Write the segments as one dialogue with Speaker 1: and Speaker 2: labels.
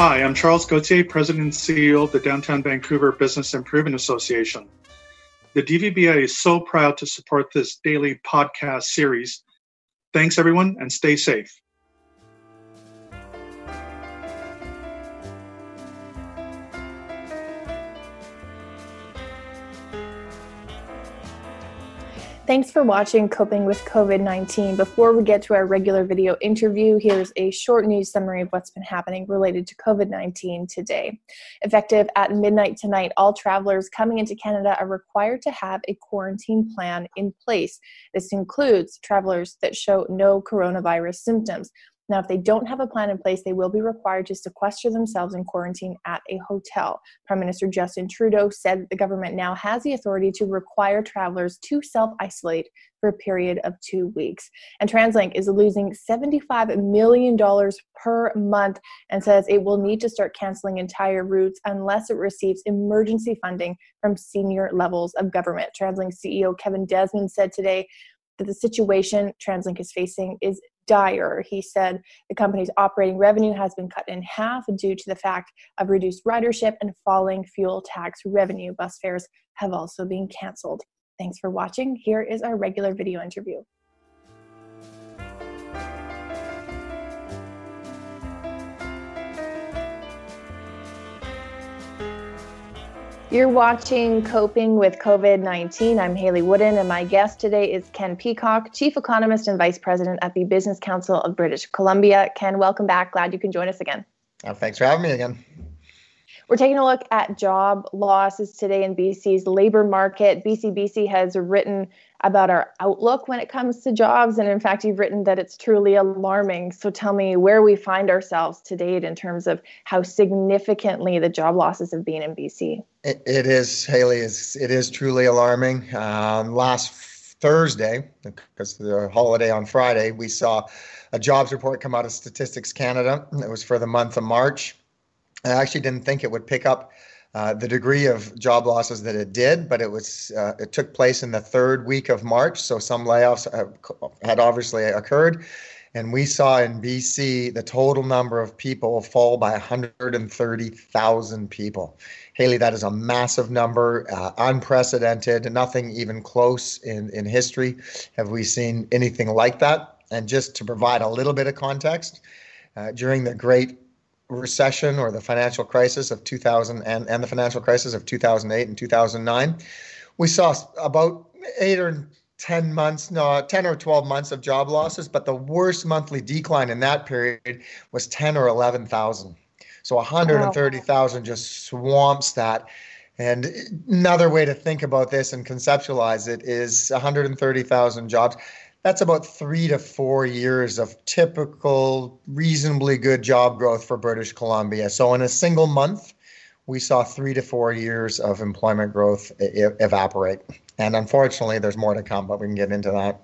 Speaker 1: Hi, I'm Charles Gauthier, President and CEO of the Downtown Vancouver Business Improvement Association. The DVBA is so proud to support this daily podcast series. Thanks, everyone, and stay safe.
Speaker 2: Thanks for watching Coping with COVID 19. Before we get to our regular video interview, here's a short news summary of what's been happening related to COVID 19 today. Effective at midnight tonight, all travelers coming into Canada are required to have a quarantine plan in place. This includes travelers that show no coronavirus symptoms. Now, if they don't have a plan in place, they will be required to sequester themselves in quarantine at a hotel. Prime Minister Justin Trudeau said the government now has the authority to require travelers to self isolate for a period of two weeks. And TransLink is losing $75 million per month and says it will need to start canceling entire routes unless it receives emergency funding from senior levels of government. TransLink CEO Kevin Desmond said today that the situation TransLink is facing is dire. He said the company's operating revenue has been cut in half due to the fact of reduced ridership and falling fuel tax revenue. Bus fares have also been canceled. Thanks for watching. Here is our regular video interview. You're watching Coping with COVID 19. I'm Hayley Woodin, and my guest today is Ken Peacock, Chief Economist and Vice President at the Business Council of British Columbia. Ken, welcome back. Glad you can join us again.
Speaker 3: Uh, thanks for having me again.
Speaker 2: We're taking a look at job losses today in BC's labor market. BCBC has written about our outlook when it comes to jobs. And in fact, you've written that it's truly alarming. So tell me where we find ourselves to date in terms of how significantly the job losses have been in BC.
Speaker 3: it, it is, Hayley, is it is truly alarming. Um, last Thursday, because the holiday on Friday, we saw a jobs report come out of Statistics Canada. It was for the month of March. I actually didn't think it would pick up uh, the degree of job losses that it did, but it was uh, it took place in the third week of March, so some layoffs had obviously occurred, and we saw in BC the total number of people fall by 130,000 people. Hayley, that is a massive number, uh, unprecedented, nothing even close in in history have we seen anything like that. And just to provide a little bit of context, uh, during the Great recession or the financial crisis of 2000 and, and the financial crisis of 2008 and 2009, we saw about eight or 10 months, no, 10 or 12 months of job losses, but the worst monthly decline in that period was 10 or 11,000. So 130,000 just swamps that. And another way to think about this and conceptualize it is 130,000 jobs that's about three to four years of typical, reasonably good job growth for British Columbia. So, in a single month, we saw three to four years of employment growth evaporate. And unfortunately, there's more to come, but we can get into that.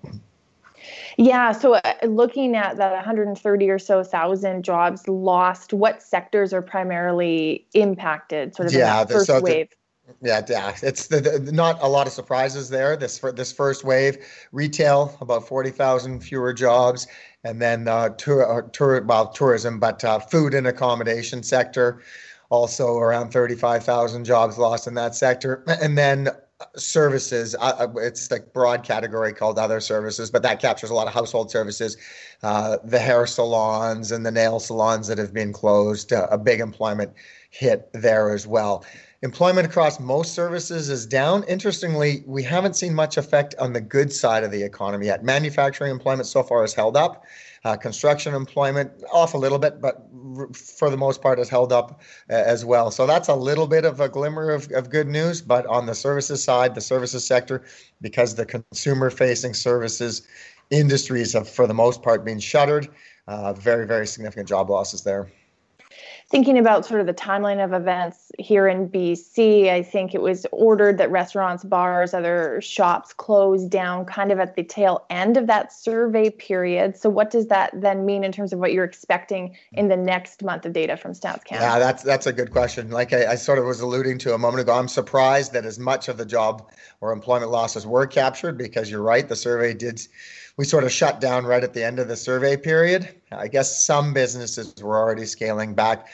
Speaker 2: Yeah, so uh, looking at that 130 or so thousand jobs lost, what sectors are primarily impacted? Sort of yeah, in that first so wave. The,
Speaker 3: yeah, yeah, it's the, the, not a lot of surprises there. This this first wave, retail about forty thousand fewer jobs, and then uh, tour, uh, tour well tourism, but uh, food and accommodation sector, also around thirty five thousand jobs lost in that sector, and then services uh, uh, it's like broad category called other services but that captures a lot of household services uh, the hair salons and the nail salons that have been closed uh, a big employment hit there as well Employment across most services is down. Interestingly, we haven't seen much effect on the good side of the economy yet. Manufacturing employment so far has held up. Uh, construction employment off a little bit, but r- for the most part has held up uh, as well. So that's a little bit of a glimmer of, of good news. But on the services side, the services sector, because the consumer facing services industries have for the most part been shuttered, uh, very, very significant job losses there
Speaker 2: thinking about sort of the timeline of events here in BC, I think it was ordered that restaurants, bars, other shops close down kind of at the tail end of that survey period. So, what does that then mean in terms of what you're expecting in the next month of data from Stats Canada?
Speaker 3: Yeah, that's that's a good question. Like I, I sort of was alluding to a moment ago, I'm surprised that as much of the job or employment losses were captured because you're right, the survey did we sort of shut down right at the end of the survey period. I guess some businesses were already scaling back.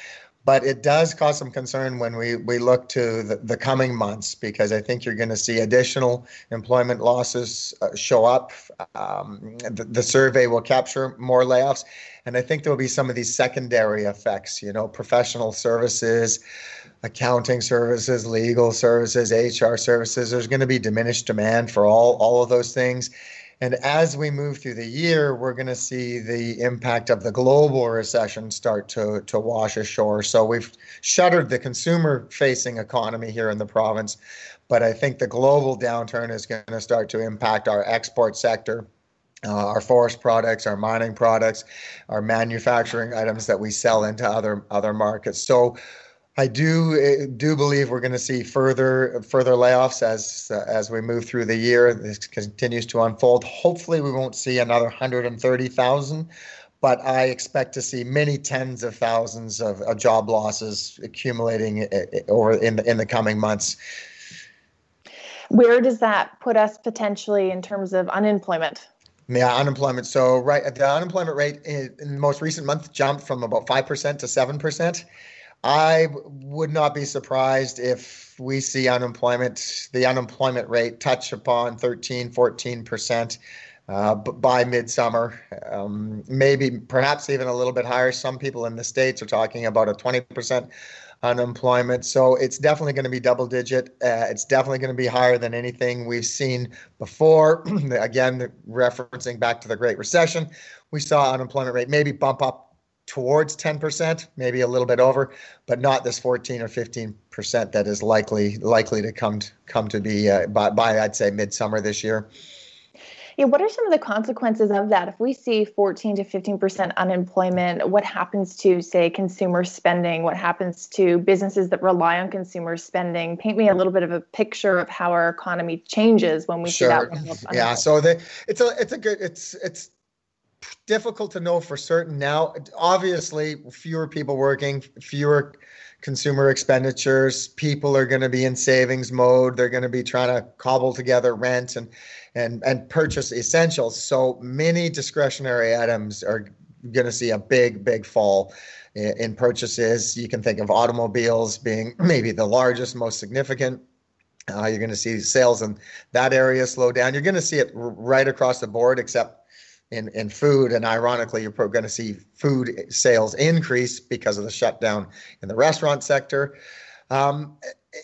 Speaker 3: but it does cause some concern when we, we look to the, the coming months because I think you're going to see additional employment losses uh, show up. Um, the, the, survey will capture more layoffs, and I think there will be some of these secondary effects. You know, professional services, accounting services, legal services, HR services. There's going to be diminished demand for all all of those things. And as we move through the year, we're going to see the impact of the global recession start to, to wash ashore. So we've shuttered the consumer facing economy here in the province. But I think the global downturn is going to start to impact our export sector. Uh, our forest products, our mining products, our manufacturing items that we sell into other other markets. So I do eh, do believe we're going to see further further layoffs as uh, as we move through the year. This continues to unfold. Hopefully, we won't see another 130,000, but I expect to see many tens of thousands of, of job losses accumulating eh, eh, over in the, in the coming months.
Speaker 2: Where does that put us potentially in terms of unemployment?
Speaker 3: Yeah, unemployment. So, right, the unemployment rate in, in the most recent month jumped from about five percent to seven percent. I would not be surprised if we see unemployment, the unemployment rate touch upon 13, 14% uh, by midsummer. Um, maybe perhaps even a little bit higher. Some people in the States are talking about a 20% unemployment. So it's definitely going to be double digit. Uh, it's definitely going to be higher than anything we've seen before. Again, referencing back to the Great Recession, we saw unemployment rate maybe bump up towards 10%, maybe a little bit over, but not this 14 or 15% that is likely likely to come to, come to be uh, by, by I'd say midsummer this year.
Speaker 2: Yeah, what are some of the consequences of that? If we see 14 to 15% unemployment, what happens to, say, consumer spending? What happens to businesses that rely on consumer spending? Paint me a little bit of a picture of how our economy changes when we sure. see
Speaker 3: that. Yeah, so the, it's a it's a good it's it's difficult to know for certain now. Obviously, fewer people working, fewer consumer expenditures. People are going to be in savings mode. They're going to be trying to cobble together rent and and and purchase essentials. So many discretionary items are going to see a big big fall in purchases. You can think of automobiles being maybe the largest, most significant. Uh, you're going to see sales in that area slow down. You're going to see it right across the board, except in, in food. And ironically, you're going to see food sales increase because of the shutdown in the restaurant sector. Um,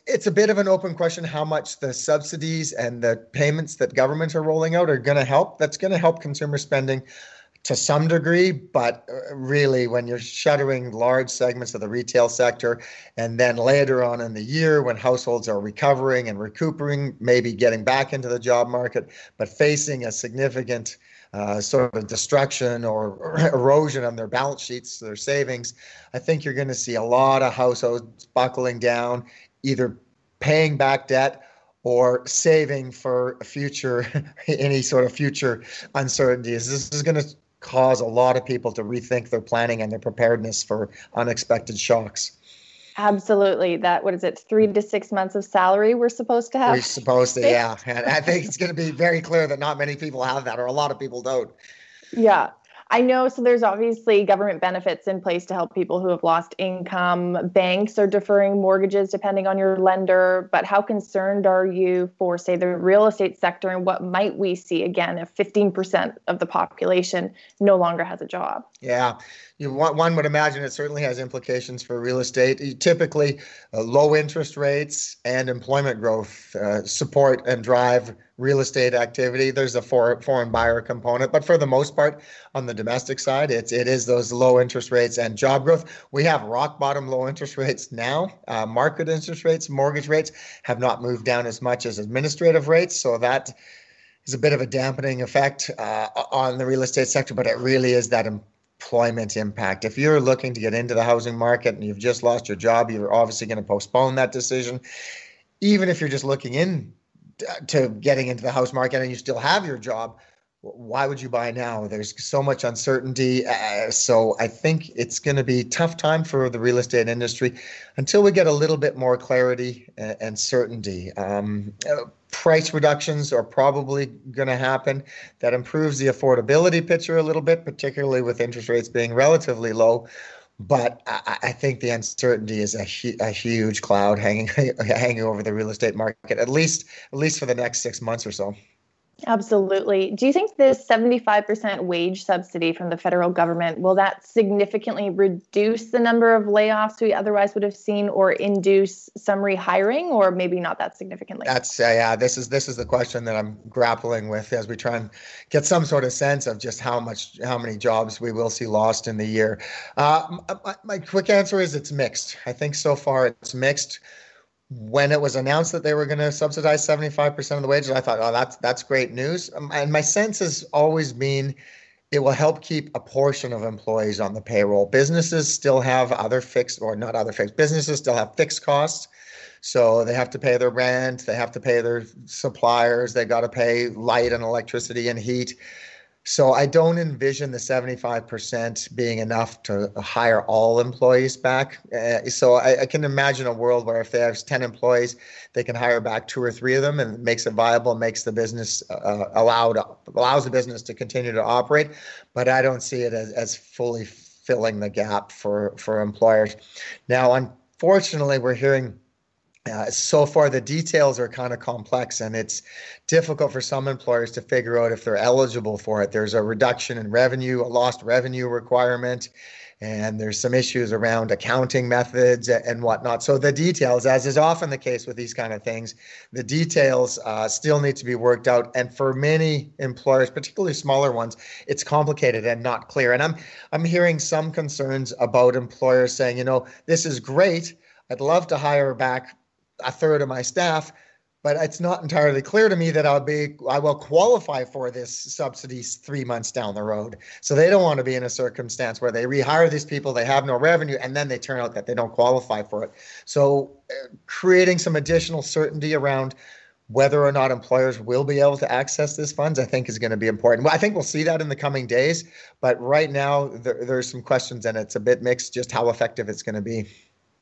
Speaker 3: it's a bit of an open question how much the subsidies and the payments that governments are rolling out are going to help. That's going to help consumer spending to some degree, but uh, really, when you're shuttering large segments of the retail sector, and then later on in the year, when households are recovering and recuperating, maybe getting back into the job market, but facing a significant uh, sort of destruction or erosion on their balance sheets, their savings, I think you're going to see a lot of households buckling down, either paying back debt or saving for future any sort of future uncertainties. This is going to cause a lot of people to rethink their planning and their preparedness for unexpected shocks.
Speaker 2: Absolutely. That what is it? Three to six months of salary we're supposed to have.
Speaker 3: We're supposed to, yeah. And I think it's going to be very clear that not many people have that, or a lot of people don't.
Speaker 2: Yeah. I know. So there's obviously government benefits in place to help people who have lost income. Banks are deferring mortgages depending on your lender. But how concerned are you for, say, the real estate sector and what might we see again if 15% of the population no longer has a job?
Speaker 3: Yeah you one would imagine it certainly has implications for real estate. Typically, uh, low interest rates and employment growth uh, support and drive real estate activity. There's a for, foreign buyer component, but for the most part, on the domestic side, it's it is those low interest rates and job growth. We have rock bottom low interest rates now. Uh, market interest rates, mortgage rates have not moved down as much as administrative rates, so that is a bit of a dampening effect uh, on the real estate sector. But it really is that employment impact. If you're looking to get into the housing market and you've just lost your job, you're obviously going to postpone that decision. Even if you're just looking in to getting into the house market and you still have your job, why would you buy now? There's so much uncertainty. Uh, so I think it's going to be tough time for the real estate industry until we get a little bit more clarity and, and certainty. Um, uh, price reductions are probably going to happen. That improves the affordability picture a little bit, particularly with interest rates being relatively low. But I, I think the uncertainty is a, hu- a huge cloud hanging hanging over the real estate market at least at least for the next six months or so.
Speaker 2: Absolutely. Do you think this 75% wage subsidy from the federal government will that significantly reduce the number of layoffs we otherwise would have seen or induce some rehiring or maybe not that significantly?
Speaker 3: That's uh, yeah, this is this is the question that I'm grappling with as we try and get some sort of sense of just how much how many jobs we will see lost in the year. Uh, my, my quick answer is it's mixed. I think so far it's mixed when it was announced that they were going to subsidize 75% of the wages, I thought, oh, that's that's great news. Um, and my sense has always been it will help keep a portion of employees on the payroll. Businesses still have other fixed, or not other fixed, businesses still have fixed costs. So they have to pay their rent, they have to pay their suppliers, they got to pay light and electricity and heat. So I don't envision the 75% being enough to hire all employees back. Uh, so I, I, can imagine a world where if they have 10 employees, they can hire back two or three of them and makes it viable, makes the business uh, allowed allows the business to continue to operate. But I don't see it as, as fully filling the gap for for employers. Now, unfortunately, we're hearing uh, so far, the details are kind of complex, and it's difficult for some employers to figure out if they're eligible for it. There's a reduction in revenue, a lost revenue requirement, and there's some issues around accounting methods and whatnot. So the details, as is often the case with these kind of things, the details uh, still need to be worked out. And for many employers, particularly smaller ones, it's complicated and not clear. And I'm I'm hearing some concerns about employers saying, you know, this is great. I'd love to hire back a third of my staff, but it's not entirely clear to me that I'll be I will qualify for this subsidies three months down the road. So they don't want to be in a circumstance where they rehire these people, they have no revenue, and then they turn out that they don't qualify for it. So uh, creating some additional certainty around whether or not employers will be able to access these funds, I think is going to be important. I think we'll see that in the coming days, but right now there, there's some questions and it's a bit mixed just how effective it's going to be.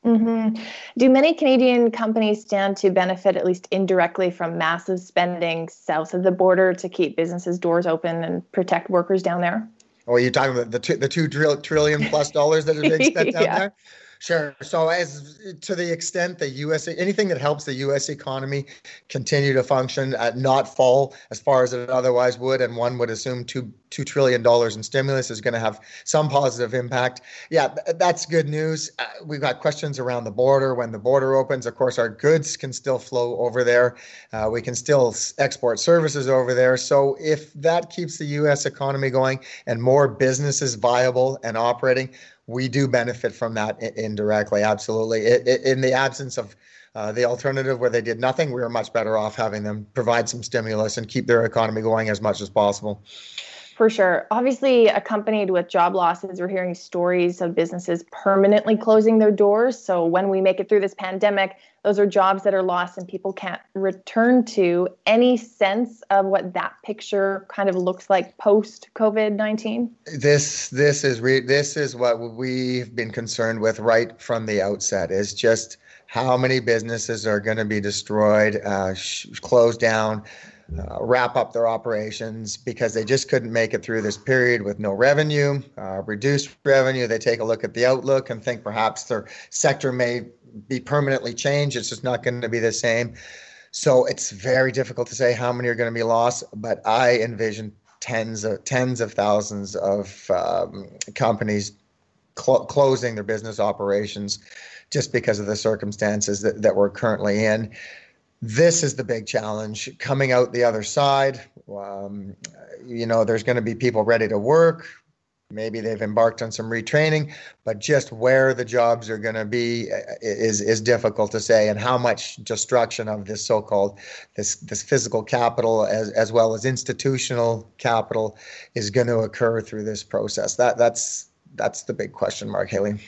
Speaker 2: Mm-hmm. Do many Canadian companies stand to benefit, at least indirectly, from massive spending south of the border to keep businesses' doors open and protect workers down there?
Speaker 3: Oh, you're talking about the two, the two trillion plus dollars that are being spent down yeah. there? Sure. So, as to the extent the U.S. anything that helps the U.S. economy continue to function, uh, not fall as far as it otherwise would, and one would assume two two trillion dollars in stimulus is going to have some positive impact. Yeah, th- that's good news. Uh, we've got questions around the border. When the border opens, of course, our goods can still flow over there. Uh, we can still export services over there. So, if that keeps the U.S. economy going and more businesses viable and operating we do benefit from that indirectly. Absolutely. It, it, in the absence of uh, the alternative where they did nothing, we were much better off having them provide some stimulus and keep their economy going as much as possible.
Speaker 2: For sure. Obviously, accompanied with job losses, we're hearing stories of businesses permanently closing their doors. So, when we make it through this pandemic, those are jobs that are lost and people can't return to. Any sense of what that picture kind of looks like post COVID 19?
Speaker 3: This, this, is re- this is what we've been concerned with right from the outset is just how many businesses are going to be destroyed, uh, sh- closed down uh, wrap up their operations because they just couldn't make it through this period with no revenue, uh, reduced revenue. They take a look at the outlook and think perhaps their sector may be permanently changed. It's just not going to be the same. So it's very difficult to say how many are going to be lost, but I envision tens of tens of thousands of um, companies cl- closing their business operations just because of the circumstances that, that we're currently in this is the big challenge coming out the other side. Um, you know, there's going to be people ready to work. Maybe they've embarked on some retraining, but just where the jobs are going to be uh, is is difficult to say, and how much destruction of this so-called this this physical capital as as well as institutional capital is going to occur through this process. That that's that's the big question mark, Hayley.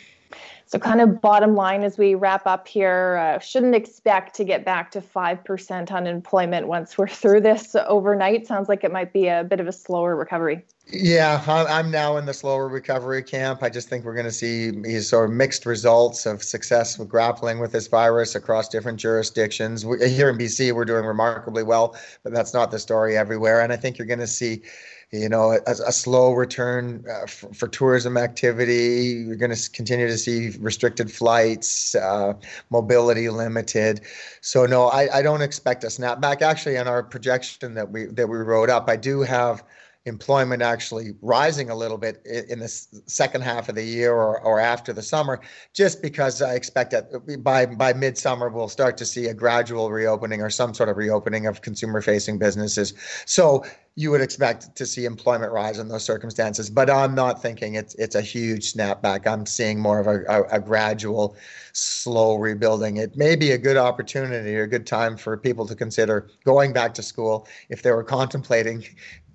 Speaker 2: So, kind of bottom line as we wrap up here, uh, shouldn't expect to get back to 5% unemployment once we're through this overnight. Sounds like it might be a bit of a slower recovery.
Speaker 3: Yeah, I'm now in the slower recovery camp. I just think we're going to see sort of mixed results of success with grappling with this virus across different jurisdictions. Here in BC, we're doing remarkably well, but that's not the story everywhere. And I think you're going to see you know, a, a slow return uh, for, for, tourism activity. You're going to continue to see restricted flights, uh, mobility limited. So no, I, I don't expect a snapback. Actually, in our projection that we that we wrote up, I do have employment actually rising a little bit in the second half of the year or, or after the summer, just because I expect that by by midsummer we'll start to see a gradual reopening or some sort of reopening of consumer facing businesses. So you would expect to see employment rise in those circumstances. But I'm not thinking it's it's a huge snapback. I'm seeing more of a, a, a, gradual, slow rebuilding. It may be a good opportunity or a good time for people to consider going back to school if they were contemplating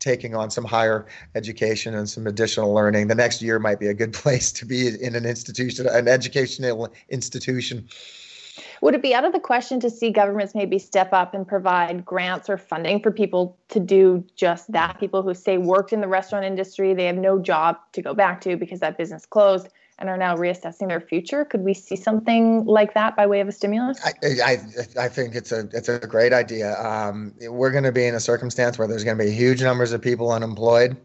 Speaker 3: taking on some higher education and some additional learning. The next year might be a good place to be in an institution, an educational institution.
Speaker 2: Would it be out of the question to see governments maybe step up and provide grants or funding for people to do just that? People who say worked in the restaurant industry, they have no job to go back to because that business closed and are now reassessing their future. Could we see something like that by way of a stimulus?
Speaker 3: I, I, I think it's a it's a great idea. Um, we're going to be in a circumstance where there's going to be huge numbers of people unemployed.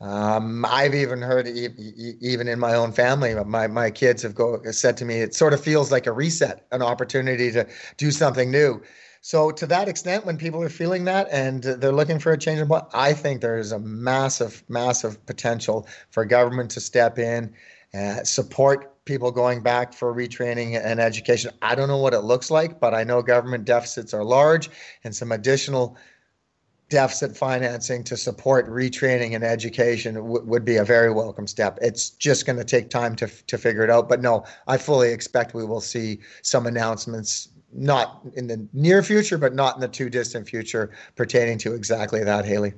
Speaker 3: Um, I've even heard, even in my own family, my, my kids have go, said to me, it sort of feels like a reset, an opportunity to do something new. So to that extent, when people are feeling that and they're looking for a change what, I think there is a massive, massive potential for government to step in, uh, support people going back for retraining and education. I don't know what it looks like, but I know government deficits are large and some additional deficit financing to support retraining and education w- would be a very welcome step. It's just going to take time to, to figure it out. But no, I fully expect we will see some announcements, not in the near future, but not in the too distant future, pertaining to exactly that, Hayley.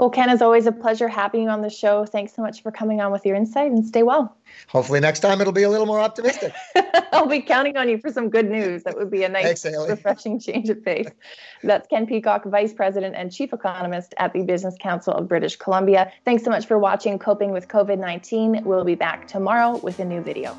Speaker 2: Well, Ken, it's always a pleasure having you on the show. Thanks so much for coming on with your insight and stay well.
Speaker 3: Hopefully, next time it'll be a little more optimistic.
Speaker 2: I'll be counting on you for some good news. That would be a nice, Thanks, refreshing change of pace. That's Ken Peacock, Vice President and Chief Economist at the Business Council of British Columbia. Thanks so much for watching Coping with COVID 19. We'll be back tomorrow with a new video.